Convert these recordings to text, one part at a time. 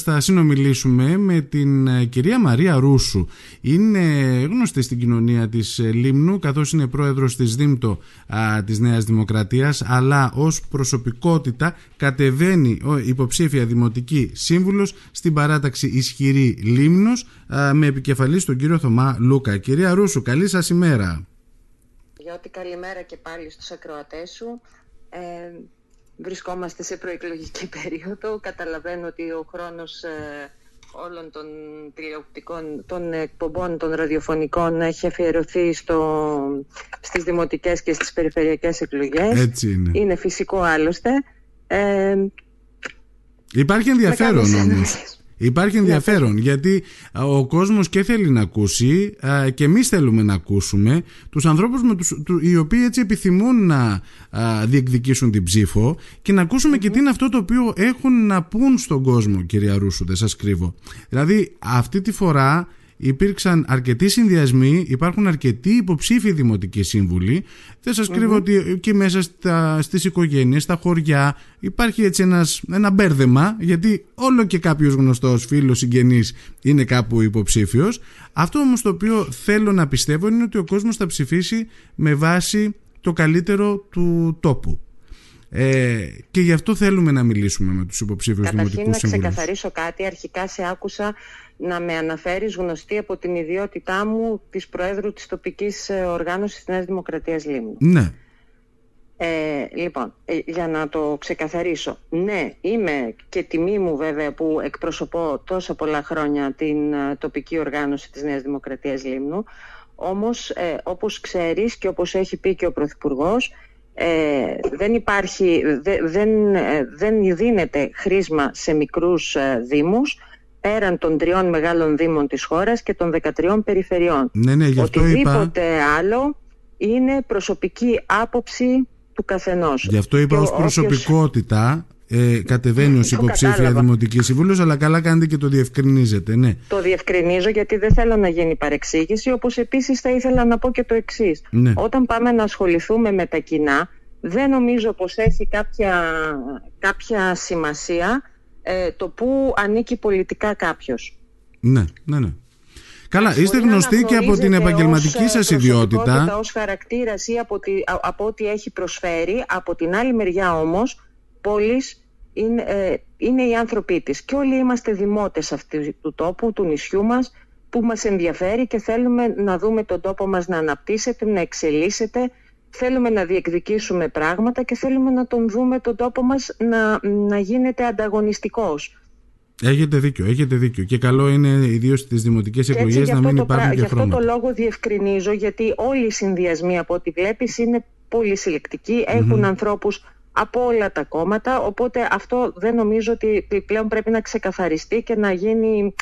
Θα συνομιλήσουμε με την ε, κυρία Μαρία Ρούσου. Είναι γνωστή στην κοινωνία της ε, Λίμνου καθώς είναι πρόεδρος της ΔΥΜΤΟ α, της Νέας Δημοκρατίας αλλά ως προσωπικότητα κατεβαίνει ο υποψήφια δημοτική σύμβουλος στην παράταξη Ισχυρή Λίμνος με επικεφαλής τον κύριο Θωμά Λούκα. Κυρία Ρούσου, καλή σας ημέρα. Γιώτη, καλημέρα και πάλι στους ακροατές σου. Ε, βρισκόμαστε σε προεκλογική περίοδο. Καταλαβαίνω ότι ο χρόνος ε, όλων των τηλεοπτικών, των εκπομπών των ραδιοφωνικών έχει αφιερωθεί στο, στις δημοτικές και στις περιφερειακές εκλογές. Έτσι είναι. Είναι φυσικό άλλωστε. Ε, Υπάρχει ενδιαφέρον όμως. Υπάρχει ενδιαφέρον γιατί ο κόσμος και θέλει να ακούσει και εμείς θέλουμε να ακούσουμε τους ανθρώπους με τους, οι οποίοι έτσι επιθυμούν να διεκδικήσουν την ψήφο και να ακουσουμε και τι είναι αυτό το οποίο έχουν να πούν στον κόσμο κυρία Ρούσου, δεν σας κρύβω. Δηλαδή αυτή τη φορά υπήρξαν αρκετοί συνδυασμοί, υπάρχουν αρκετοί υποψήφοι δημοτικοί σύμβουλοι. Δεν σας κρύβω ότι και μέσα στα, στις οικογένειες, στα χωριά υπάρχει έτσι ένας, ένα μπέρδεμα γιατί όλο και κάποιος γνωστός φίλος συγγενής είναι κάπου υποψήφιος. Αυτό όμως το οποίο θέλω να πιστεύω είναι ότι ο κόσμος θα ψηφίσει με βάση το καλύτερο του τόπου. Ε, και γι' αυτό θέλουμε να μιλήσουμε με τους υποψήφιους δημοτικούς σύμβουλους. Καταρχήν να ξεκαθαρίσω κάτι. Αρχικά σε άκουσα να με αναφέρεις γνωστή από την ιδιότητά μου της Προέδρου της τοπικής ε, οργάνωσης της Νέας Δημοκρατίας Λίμνου. Ναι. Ε, λοιπόν, ε, για να το ξεκαθαρίσω, ναι, είμαι και τιμή μου βέβαια που εκπροσωπώ τόσα πολλά χρόνια την ε, τοπική οργάνωση της Νέας Δημοκρατίας Λίμνου, όμως ε, όπως ξέρεις και όπως έχει πει και ο Πρωθυπουργός, ε, δεν υπάρχει, δεν, δεν δίνεται χρήσμα σε μικρούς δήμους, πέραν των τριών μεγάλων δήμων της χώρας και των 13 περιφερειών. Ναι, ναι, Οτιδήποτε άλλο είναι προσωπική άποψη του καθενός. Γι' αυτό είπα ως προσωπικότητα ε, κατεβαίνει ως υποψήφια δημοτική σύμβουλος αλλά καλά κάνετε και το διευκρινίζετε ναι. το διευκρινίζω γιατί δεν θέλω να γίνει παρεξήγηση όπως επίσης θα ήθελα να πω και το εξής. Ναι. όταν πάμε να ασχοληθούμε με τα κοινά δεν νομίζω πως έχει κάποια, κάποια σημασία ε, το που ανήκει πολιτικά κάποιος. Ναι, ναι, ναι. Καλά, είστε γνωστοί και από την επαγγελματική σας ιδιότητα. Ως χαρακτήρας ή από, από ό,τι έχει προσφέρει. Από την άλλη μεριά όμως, πόλεις είναι, ε, είναι οι άνθρωποι της. Και όλοι είμαστε δημότες αυτού του τόπου, του νησιού μας, που μας ενδιαφέρει και θέλουμε να δούμε τον τόπο μας να αναπτύσσεται, να εξελίσσεται, θέλουμε να διεκδικήσουμε πράγματα και θέλουμε να τον δούμε τον τόπο μας να, να γίνεται ανταγωνιστικός. Έχετε δίκιο, έχετε δίκιο. Και καλό είναι ιδίως στις δημοτικές εκλογές να μην υπάρχουν και χρώματα. Γι' αυτό το λόγο διευκρινίζω, γιατί όλοι οι συνδυασμοί από ό,τι βλέπεις είναι πολύ συλλεκτικοί. Έχουν ανθρώπους από όλα τα κόμματα. Οπότε αυτό δεν νομίζω ότι πλέον πρέπει να ξεκαθαριστεί και να γίνει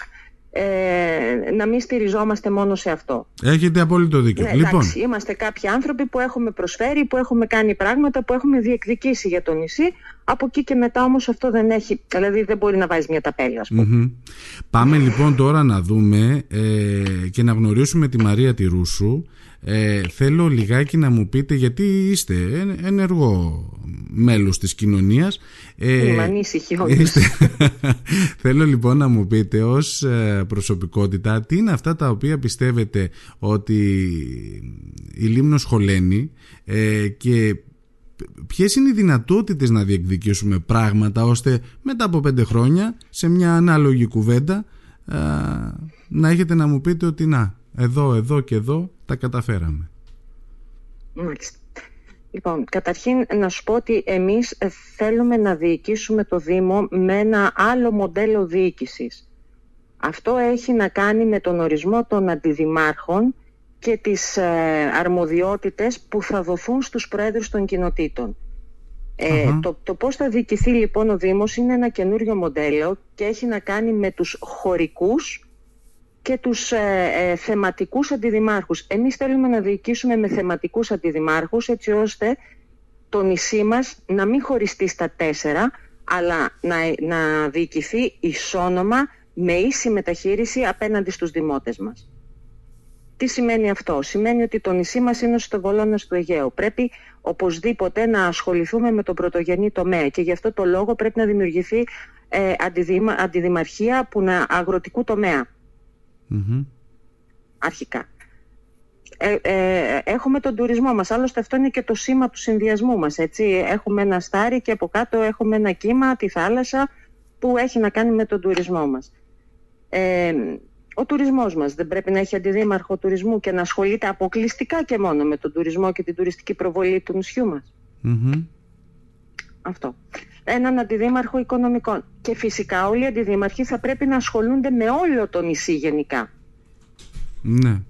ε, να μην στηριζόμαστε μόνο σε αυτό. Έχετε απόλυτο δίκιο. Ναι, λοιπόν. εντάξει, είμαστε κάποιοι άνθρωποι που έχουμε προσφέρει, που έχουμε κάνει πράγματα, που έχουμε διεκδικήσει για το νησί. Από εκεί και μετά όμως αυτό δεν έχει, δηλαδή δεν μπορεί να βάζεις μια ταπέλα ας πουμε Πάμε λοιπόν τώρα να δούμε ε, και να γνωρίσουμε τη Μαρία τη Ρούσου. Ε, θέλω λιγάκι να μου πείτε γιατί είστε ενεργό μέλος της κοινωνίας. Ε, Είμαι ανήσυχη Θέλω λοιπόν να μου πείτε ως ε, προσωπικότητα τι είναι αυτά τα οποία πιστεύετε ότι η Λίμνος χωλαίνει ε, και ποιες είναι οι δυνατότητες να διεκδικήσουμε πράγματα ώστε μετά από πέντε χρόνια σε μια ανάλογη κουβέντα ε, να έχετε να μου πείτε ότι να, εδώ, εδώ και εδώ τα καταφέραμε. Μάλιστα. Λοιπόν, καταρχήν να σου πω ότι εμείς θέλουμε να διοικήσουμε το Δήμο με ένα άλλο μοντέλο διοίκησης. Αυτό έχει να κάνει με τον ορισμό των αντιδημάρχων και τις ε, αρμοδιότητες που θα δοθούν στους πρόεδρους των κοινοτήτων. Ε, το, το πώς θα διοικηθεί λοιπόν ο Δήμος είναι ένα καινούριο μοντέλο και έχει να κάνει με τους χωρικούς και τους ε, ε, θεματικούς αντιδημάρχους. Εμείς θέλουμε να διοικήσουμε με θεματικούς αντιδημάρχους έτσι ώστε το νησί μας να μην χωριστεί στα τέσσερα αλλά να, να διοικηθεί ισόνομα με ίση μεταχείριση απέναντι στους δημότες μας. Τι σημαίνει αυτό; Σημαίνει ότι το νησί μας είναι στο βολόνας του Αιγαίου. Πρέπει οπωσδήποτε να ασχοληθούμε με τον πρωτογενή τομέα και γι' αυτό το λόγο πρέπει να δημιουργηθεί ε, αντιδημαρχία που να αγροτικού Αρχικά. Ε, ε, έχουμε τον τουρισμό μας. Άλλωστε αυτό είναι και το σήμα του συνδυασμού μας. Έτσι. Έχουμε ένα στάρι και από κάτω έχουμε ένα κύμα, τη θάλασσα, που έχει να κάνει με τον τουρισμό μας. Ε, ο τουρισμός μας δεν πρέπει να έχει αντιδήμαρχο τουρισμού και να ασχολείται αποκλειστικά και μόνο με τον τουρισμό και την τουριστική προβολή του νησιού μας. Αυτό. Έναν αντιδήμαρχο οικονομικών. Και φυσικά όλοι οι αντιδήμαρχοι θα πρέπει να ασχολούνται με όλο το νησί γενικά. Ναι.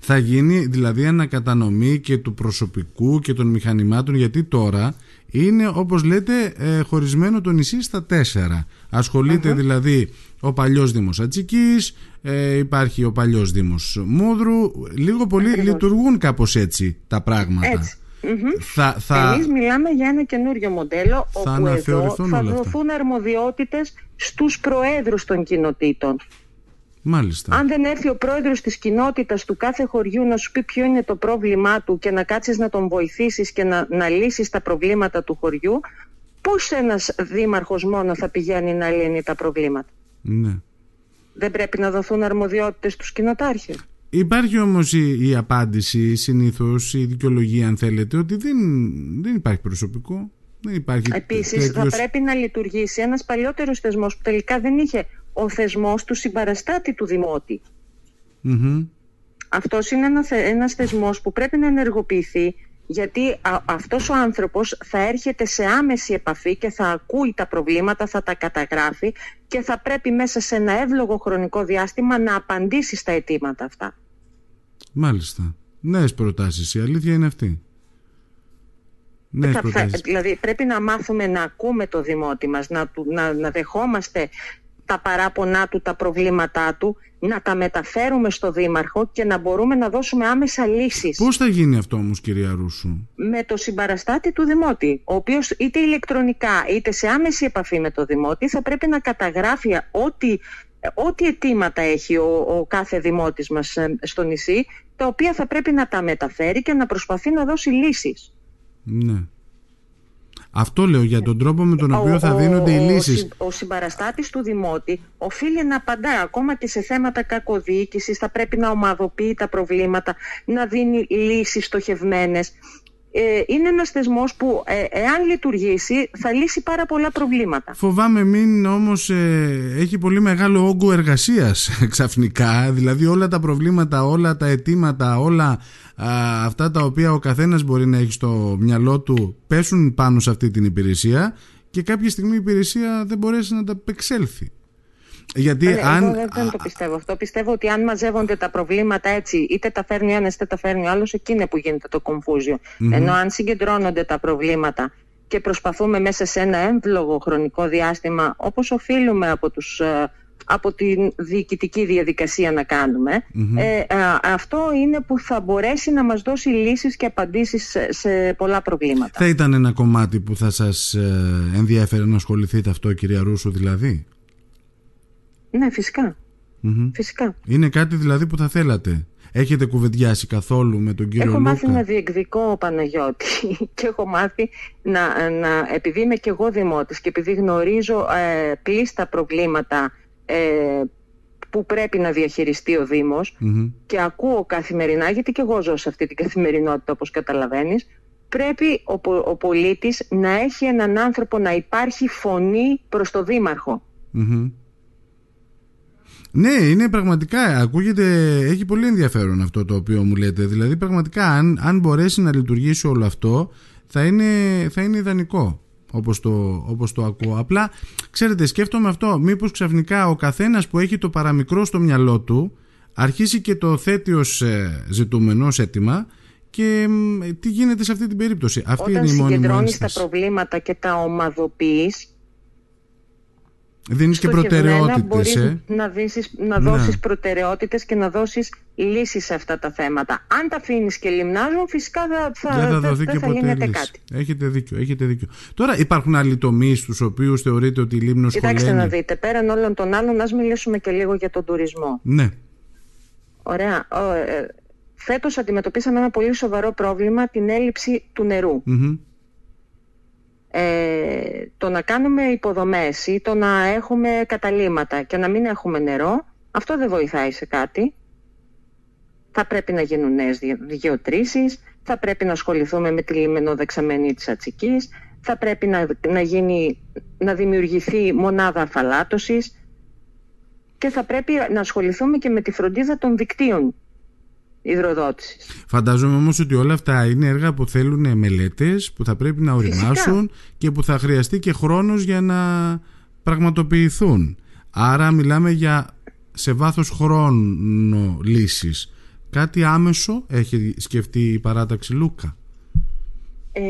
Θα γίνει δηλαδή ανακατανομή και του προσωπικού και των μηχανημάτων γιατί τώρα είναι όπως λέτε ε, χωρισμένο το νησί στα τέσσερα. δηλαδή ο παλιός Δήμος Ατσικής, ε, υπάρχει ο παλιός Δήμος Μούδρου, λίγο πολύ λειτουργούν κάπως έτσι τα πράγματα. Έτσι. Θα, θα... Εμείς μιλάμε για ένα καινούριο μοντέλο θα όπου εδώ θα δοθούν αρμοδιότητες στους προέδρους των κοινοτήτων. Μάλιστα. Αν δεν έρθει ο πρόεδρος της κοινότητας του κάθε χωριού να σου πει ποιο είναι το πρόβλημά του και να κάτσεις να τον βοηθήσεις και να, να λύσεις τα προβλήματα του χωριού, πώς ένας δήμαρχος μόνο θα πηγαίνει να λύνει τα προβλήματα; Ναι. Δεν πρέπει να δοθούν αρμοδιότητες στους κοινοτάρχες. Υπάρχει όμως η, απάντηση συνήθως, η δικαιολογία αν θέλετε, ότι δεν, δεν υπάρχει προσωπικό. Δεν υπάρχει Επίσης θα πρέπει να λειτουργήσει ένας παλιότερος θεσμός που τελικά δεν είχε ο θεσμός του συμπαραστάτη του δημοτη Αυτός είναι ένα, ένας θεσμός που πρέπει να ενεργοποιηθεί γιατί α, αυτός ο άνθρωπος θα έρχεται σε άμεση επαφή και θα ακούει τα προβλήματα, θα τα καταγράφει και θα πρέπει μέσα σε ένα εύλογο χρονικό διάστημα να απαντήσει στα αιτήματα αυτά. Μάλιστα. Νέες προτάσεις. Η αλήθεια είναι αυτή. Νέες προτάσεις. δηλαδή πρέπει να μάθουμε να ακούμε το δημότη μας, να, να, να δεχόμαστε τα παράπονά του, τα προβλήματά του, να τα μεταφέρουμε στο Δήμαρχο και να μπορούμε να δώσουμε άμεσα λύσεις. Πώς θα γίνει αυτό όμως κυρία Ρούσου; Με το συμπαραστάτη του Δημότη, ο οποίος είτε ηλεκτρονικά είτε σε άμεση επαφή με το Δημότη θα πρέπει να καταγράφει ό,τι ό,τι αιτήματα έχει ο, ο κάθε δημότης μας ε, στο νησί, τα οποία θα πρέπει να τα μεταφέρει και να προσπαθεί να δώσει λύσεις. Ναι. Αυτό λέω για τον τρόπο με τον οποίο θα δίνονται οι λύσεις. Ο, ο συμπαραστάτης του Δημότη οφείλει να απαντά ακόμα και σε θέματα κακοδιοίκησης, θα πρέπει να ομαδοποιεί τα προβλήματα, να δίνει λύσεις στοχευμένες. Ε, είναι ένας θεσμός που ε, εάν λειτουργήσει θα λύσει πάρα πολλά προβλήματα. Φοβάμαι μην όμως ε, έχει πολύ μεγάλο όγκο εργασίας ξαφνικά, δηλαδή όλα τα προβλήματα, όλα τα αιτήματα, όλα αυτά τα οποία ο καθένας μπορεί να έχει στο μυαλό του πέσουν πάνω σε αυτή την υπηρεσία και κάποια στιγμή η υπηρεσία δεν μπορέσει να τα επεξέλθει. Γιατί ε, αν... Εγώ δεν το πιστεύω αυτό. Πιστεύω ότι αν μαζεύονται τα προβλήματα έτσι, είτε τα φέρνει ο ένας είτε τα φέρνει ο άλλος, εκεί είναι που γίνεται το κομφουζιο Ενώ αν συγκεντρώνονται τα προβλήματα και προσπαθούμε μέσα σε ένα έμβλογο χρονικό διάστημα, όπως οφείλουμε από τους ε, από τη διοικητική διαδικασία να κάνουμε. Ε, αυτό είναι που θα μπορέσει να μας δώσει λύσεις και απαντήσεις σε, πολλά προβλήματα. Θα ήταν ένα κομμάτι που θα σας ε, ενδιαφέρει να ασχοληθείτε αυτό κυρία Ρούσου δηλαδή; Ναι φυσικά. Φυσικά. Είναι κάτι δηλαδή που θα θέλατε. Έχετε κουβεντιάσει καθόλου με τον κύριο Έχω Λούκα; μάθει να διεκδικώ Παναγιώτη και έχω μάθει να, να επειδή είμαι και εγώ δημότης και επειδή γνωρίζω ε, πλήστα προβλήματα ε, που πρέπει να διαχειριστεί ο δημος και ακούω καθημερινά, γιατί και εγώ ζω σε αυτή την καθημερινότητα όπως καταλαβαίνεις, πρέπει ο, ο πολίτης να έχει έναν άνθρωπο να υπάρχει φωνή προς το δημαρχο Ναι, είναι πραγματικά, ακούγεται, έχει πολύ ενδιαφέρον αυτό το οποίο μου λέτε. Δηλαδή πραγματικά αν, αν μπορέσει να λειτουργήσει όλο αυτό θα είναι, θα είναι ιδανικό όπως το, όπως το ακούω. Απλά, ξέρετε, σκέφτομαι αυτό, μήπως ξαφνικά ο καθένας που έχει το παραμικρό στο μυαλό του αρχίσει και το θέτει ως ε, ζητούμενος, ως αίτημα και τι γίνεται σε αυτή την περίπτωση. Αυτή Όταν είναι η μόνη συγκεντρώνεις τα προβλήματα και τα ομαδοποιείς Δίνεις και προτεραιότητες. Μπορείς ε; να, δώσεις, να ναι. δώσεις προτεραιότητες και να δώσεις λύσεις σε αυτά τα θέματα. Αν τα αφήνεις και λιμνάζουν, φυσικά θα, θα, δεν θα, δοθεί και θα λύνεται κάτι. Έχετε δίκιο, έχετε δίκιο. Τώρα υπάρχουν άλλοι τομείς στους οποίους θεωρείτε ότι η Λίμνος Κοιτάξτε χωλαίνει. να δείτε, πέραν όλων των άλλων, ας μιλήσουμε και λίγο για τον τουρισμό. Ναι. Ωραία. Ε, φέτος αντιμετωπίσαμε ένα πολύ σοβαρό πρόβλημα, την έλλειψη του νερού. Ε, το να κάνουμε υποδομές ή το να έχουμε καταλήματα και να μην έχουμε νερό, αυτό δεν βοηθάει σε κάτι. Θα πρέπει να γίνουν νέες γεωτρήσεις, θα πρέπει να ασχοληθούμε με τη λιμενοδεξαμένη της Ατσικής, θα πρέπει να, να, γίνει, να δημιουργηθεί μονάδα αφαλάτωσης και θα πρέπει να ασχοληθούμε και με τη φροντίδα των δικτύων υδροδότησης. Φαντάζομαι όμως ότι όλα αυτά είναι έργα που θέλουν μελέτες, που θα πρέπει να οριμάσουν και που θα χρειαστεί και χρόνος για να πραγματοποιηθούν. Άρα μιλάμε για σε βάθος χρόνου λύσεις. Κάτι άμεσο έχει σκεφτεί η παράταξη Λούκα; Ε,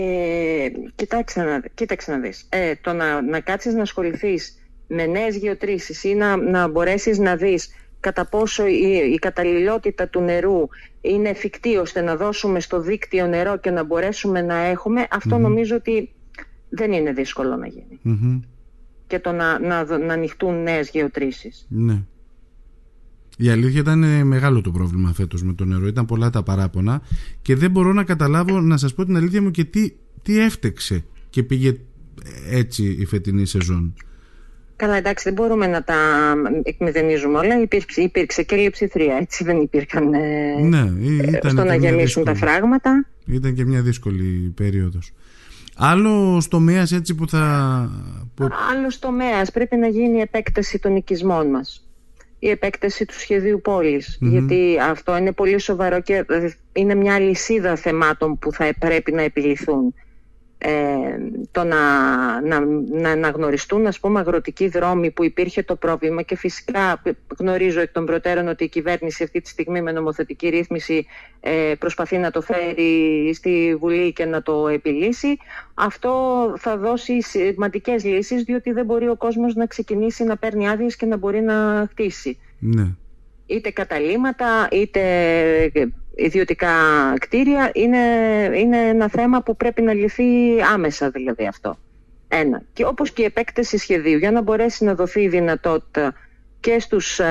κοιτάξτε, να, κοίταξε να δεις. Ε, το να, να κάτσεις να ασχοληθείς με νέες γεωτρήσεις ή να, να μπορέσεις να δεις κατά πόσο η, η καταλληλότητα του νερού είναι εφικτή ώστε να δώσουμε στο δίκτυο νερό και να μπορέσουμε να έχουμε, νομίζω ότι δεν είναι δύσκολο να γινει Και το να, να, να ανοιχτούν νέες γεωτρήσεις. Ναι. Η αλήθεια ήταν μεγάλο το πρόβλημα φέτος με το νερό. Ήταν πολλά τα παράπονα και δεν μπορώ να καταλάβω, να σας πω την αλήθεια μου και τι, τι έφτεξε και πήγε έτσι η φετινή σεζόν. Καλά, εντάξει, δεν μπορούμε να τα εκμηδενίζουμε όλα. Υπήρξε, υπήρξε και λειψηθρία, έτσι δεν υπήρχαν ε, ναι, ήταν στο να γεμίσουν τα φράγματα. Ήταν και μια δύσκολη περίοδος. Άλλο τομέας έτσι που θα... Άλλο τομέας πρέπει να γίνει η επέκταση των οικισμών μας. Η επέκταση του σχεδίου Γιατί αυτό είναι πολύ σοβαρό και είναι μια λυσίδα θεμάτων που θα πρέπει να επιληθούν ε, το να, να, να αναγνωριστούν ας πούμε αγροτικοί δρόμοι που υπήρχε το πρόβλημα και φυσικά γνωρίζω εκ των προτέρων ότι η κυβέρνηση αυτή τη στιγμή με νομοθετική ρύθμιση ε, προσπαθεί να το φέρει στη Βουλή και να το επιλύσει αυτό θα δώσει σημαντικές λύσεις διότι δεν μπορεί ο κόσμος να ξεκινήσει να παίρνει άδειες και να μπορεί να χτίσει ναι. είτε καταλήματα είτε ιδιωτικά κτίρια είναι, είναι ένα θέμα που πρέπει να λυθεί άμεσα δηλαδή αυτό. Ένα. Και όπως και η επέκταση σχεδίου για να μπορέσει να δοθεί η δυνατότητα και στους α,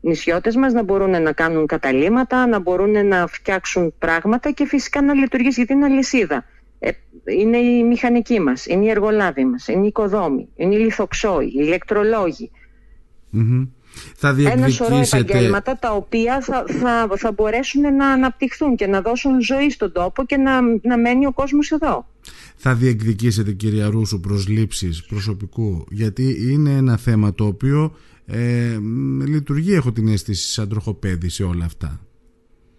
νησιώτες μας να μπορούν να κάνουν καταλήματα, να μπορούν να φτιάξουν πράγματα και φυσικά να λειτουργήσει γιατί είναι αλυσίδα. Ε, είναι η μηχανική μας, είναι οι εργολάβοι μας, είναι οι οικοδόμοι, είναι οι λιθοξόοι, οι ηλεκτρολόγοι. Θα Ένα σωρό επαγγέλματα τα οποία θα, θα, θα μπορέσουν να αναπτυχθούν και να δώσουν ζωή στον τόπο και να, να μένει ο κόσμος εδώ. Θα διεκδικήσετε κυρία Ρούσου προσλήψεις προσωπικού γιατί είναι ένα θέμα το οποίο ε, λειτουργεί έχω την αίσθηση σαν τροχοπέδι σε όλα αυτά.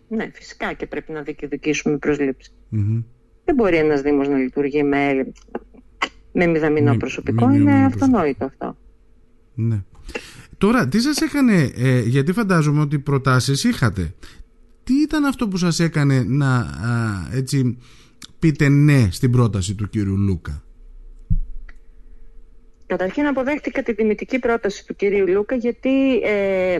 Ναι φυσικά και πρέπει να διεκδικήσουμε Δεν μπορεί ένας Δήμος να λειτουργεί με, με μηδαμινό προσωπικό, είναι αυτονόητο αυτό. Ναι. Τώρα, τι σας έκανε, ε, γιατί φαντάζομαι ότι προτάσεις είχατε. Τι ήταν αυτό που σας έκανε να έτσι πείτε ναι στην πρόταση του κύριου Λούκα; Καταρχήν αποδέχτηκα τη τιμητική πρόταση του κύριου Λούκα γιατί ε,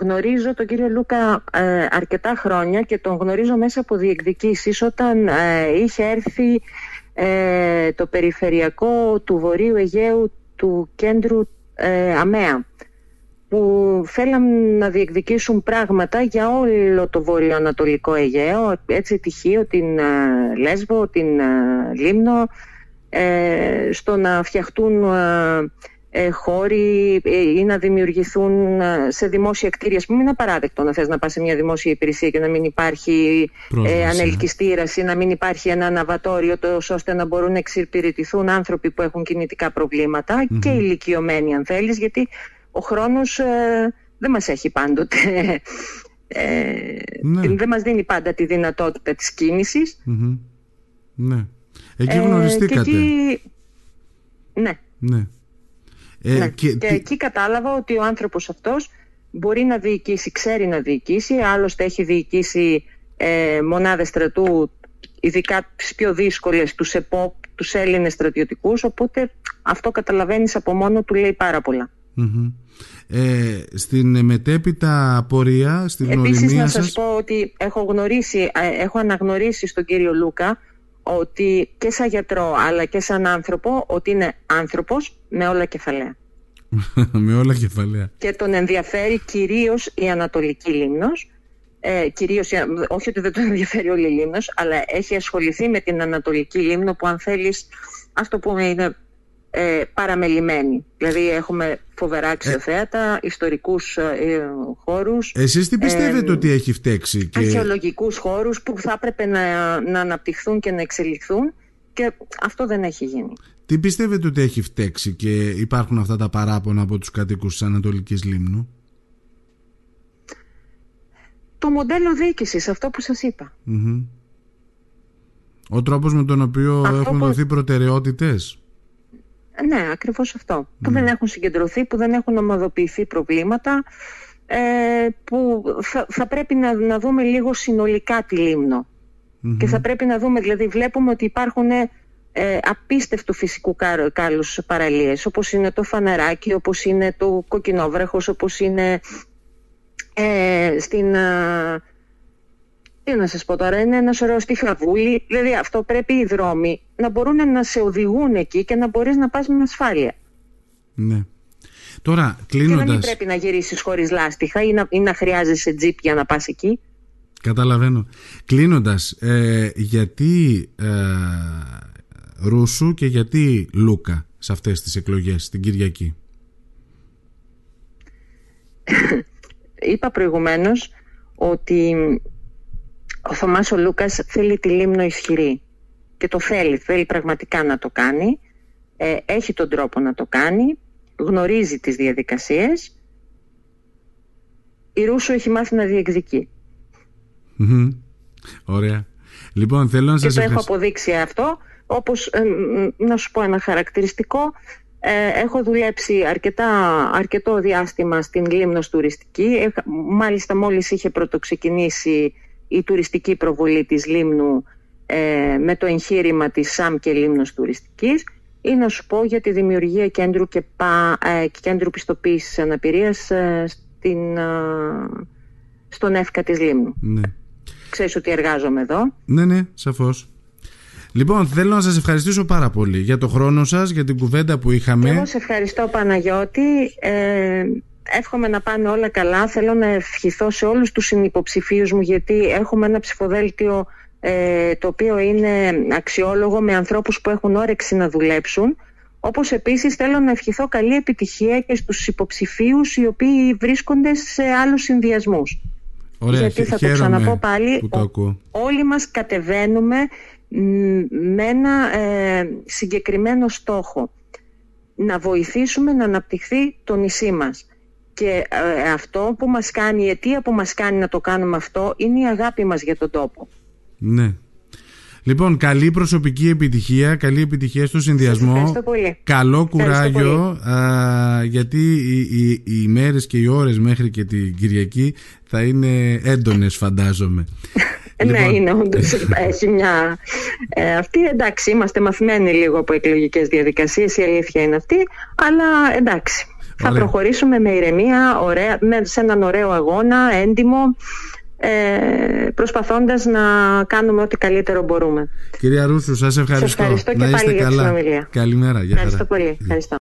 γνωρίζω τον κύριο Λούκα ε, αρκετά χρόνια και τον γνωρίζω μέσα από διεκδικήσεις όταν ε, είχε έρθει το περιφερειακό του Βορείου Αιγαίου του κέντρου ΑΜΕΑ που θέλαν να διεκδικήσουν πράγματα για όλο το βορειοανατολικό Αιγαίο, έτσι τυχείο, την uh, Λέσβο, την uh, Λίμνο, ε, στο να φτιαχτούν ε, χώροι ή να δημιουργηθούν σε δημόσια κτίρια. Πούμε, είναι απαράδεκτο να θες να πας σε μια δημόσια υπηρεσία και να μην υπάρχει ε, ανελκυστήρας ή να μην υπάρχει ένα αναβατόριο τόσο ώστε να μπορούν να εξυπηρετηθούν άνθρωποι που έχουν κινητικά και ηλικιωμένοι αν θέλεις, γιατί ο χρόνος ε, δεν μας έχει πάντοτε ε, ναι. δεν μας δίνει πάντα τη δυνατότητα της κινησης Ναι. Εκεί ε, γνωριστήκατε. εκεί... Ναι. Ναι. Ε, ναι. Και, εκεί κατάλαβα ότι ο άνθρωπος αυτός μπορεί να διοικήσει, ξέρει να διοικήσει, άλλωστε έχει διοικήσει ε, μονάδες στρατού, ειδικά τις πιο δύσκολες, τους ΕΠΟΠ, τους Έλληνες στρατιωτικούς, οπότε αυτό καταλαβαίνεις από μόνο του λέει πάρα πολλά. Ε, στην μετέπειτα πορεία, στην Επίσης γνωριμία να σας, πω ότι έχω, γνωρίσει, ε, έχω αναγνωρίσει στον κύριο Λούκα ότι και σαν γιατρό αλλά και σαν άνθρωπο ότι είναι άνθρωπος με όλα κεφαλαία. με όλα κεφαλαία. Και τον ενδιαφέρει κυρίως η Ανατολική Λίμνος ε, κυρίως, όχι ότι δεν τον ενδιαφέρει όλη η Λίμνος, αλλά έχει ασχοληθεί με την Ανατολική Λίμνο που αν θέλεις, ας το πούμε, είναι ε, παραμελημένη. Δηλαδή έχουμε φοβερά αξιοθέατα, ε, ιστορικούς ε, χώρους. Εσείς τι πιστεύετε ότι έχει φταίξει. Και... Αρχαιολογικούς χώρους που θα έπρεπε να, να αναπτυχθούν και να εξελιχθούν και αυτό δεν έχει γίνει. Τι πιστεύετε ότι έχει φταίξει και υπάρχουν αυτά τα παράπονα από τους κατοίκους της Ανατολικής Λίμνου; Το μοντέλο διοίκησης, αυτό που σας ειπα Ο τρόπος με τον οποίο έχουν δοθεί προτεραιότητες; Ναι, ακριβώς αυτό. Που δεν έχουν συγκεντρωθεί, που δεν έχουν ομαδοποιηθεί προβλήματα, ε, που θα, πρέπει να, να δούμε λίγο συνολικά τη λιμνο Και θα πρέπει να δούμε, δηλαδή βλέπουμε ότι υπάρχουν ε, απίστευτου φυσικού κάλους παραλίες, όπως είναι το Φαναράκι, όπως είναι το Κοκκινόβραχος, όπως είναι ε, στην... Ε, τι να σας πω τώρα, είναι ένας σωρό στη Χαβούλη, δηλαδή αυτό πρέπει οι δρόμοι να μπορούν να σε οδηγούν εκεί και να μπορείς να πας με ασφάλεια. Ναι. Τώρα, κλείνοντας... Και να μην πρέπει να γυρίσεις χωρίς λάστιχα ή να, ή να χρειάζεσαι τζιπ για να πας εκεί. Καταλαβαίνω. Κλείνοντας, ε, γιατί ε, Ρούσου και γιατί Λούκα σε αυτές τις εκλογές την Κυριακή; Είπα προηγουμένως ότι ο Θωμάς ο Λούκας θέλει τη Λίμνο ισχυρή και το θέλει, θέλει πραγματικά να το κάνει, ε, έχει τον τρόπο να το κάνει, γνωρίζει τις διαδικασίες. Η Ρούσου έχει μάθει να διεκδικεί. Ωραία. Λοιπόν, θέλω να σας και το έχω αποδείξει αυτό όπως, ε, να σου πω ένα χαρακτηριστικό, ε, έχω δουλέψει αρκετά, αρκετό διάστημα στην Λίμνος τουριστική. μάλιστα μόλις είχε πρωτοξεκινήσει η τουριστική προβολή της Λίμνου ε, με το εγχείρημα της ΣΑΜ και Λίμνος τουριστικής ή να σου πω για τη δημιουργία κέντρου, και πα, κέντρου πιστοποίησης αναπηρίας στην, στον ΕΦΚΑ της Λίμνου. Ναι. Ξέρεις ότι εργάζομαι εδώ. Ναι, ναι, σαφώς. Λοιπόν, θέλω να σας ευχαριστήσω πάρα πολύ για το χρόνο σας, για την κουβέντα που είχαμε. Εγώ σε ευχαριστώ Παναγιώτη. Ε, εύχομαι να πάνε όλα καλά. Θέλω να ευχηθώ σε όλους τους συνυποψηφίους μου γιατί έχουμε ένα ψηφοδέλτιο ε, το οποίο είναι αξιόλογο με ανθρώπους που έχουν όρεξη να δουλέψουν. Όπως επίσης θέλω να ευχηθώ καλή επιτυχία και στους υποψηφίους οι οποίοι βρίσκονται σε άλλους συνδυασμούς. Ωραία, Γιατί θα το ξαναπώ πάλι, όλοι μας κατεβαίνουμε με ένα ε, συγκεκριμένο στόχο να βοηθήσουμε να αναπτυχθεί το νησί μας και ε, αυτό που μας κάνει, η αιτία που μας κάνει να το κάνουμε αυτό είναι η αγάπη μας για τον τόπο. Ναι. Λοιπόν, καλή προσωπική επιτυχία, καλή επιτυχία στο συνδυασμό. Ευχαριστώ πολύ. Καλό κουράγιο, γιατί οι, οι, οι μέρες και οι ώρες μέχρι και την Κυριακή θα είναι έντονες φαντάζομαι. Ναι, λοιπόν... είναι όντως. Έχει μια. Ε, αυτή εντάξει, είμαστε μαθημένοι λίγο από εκλογικές διαδικασίες, η αλήθεια είναι αυτή. Αλλά εντάξει. Θα προχωρήσουμε με ηρεμία, ωραία, με, σε έναν ωραίο αγώνα, έντιμο, ε, προσπαθώντας να κάνουμε ό,τι καλύτερο μπορούμε. Κυρία Ρούσου, σας ευχαριστώ. Σας ευχαριστώ και να πάλι για τη συνομιλία. Καλημέρα. Ευχαριστώ πολύ. Ευχαριστώ.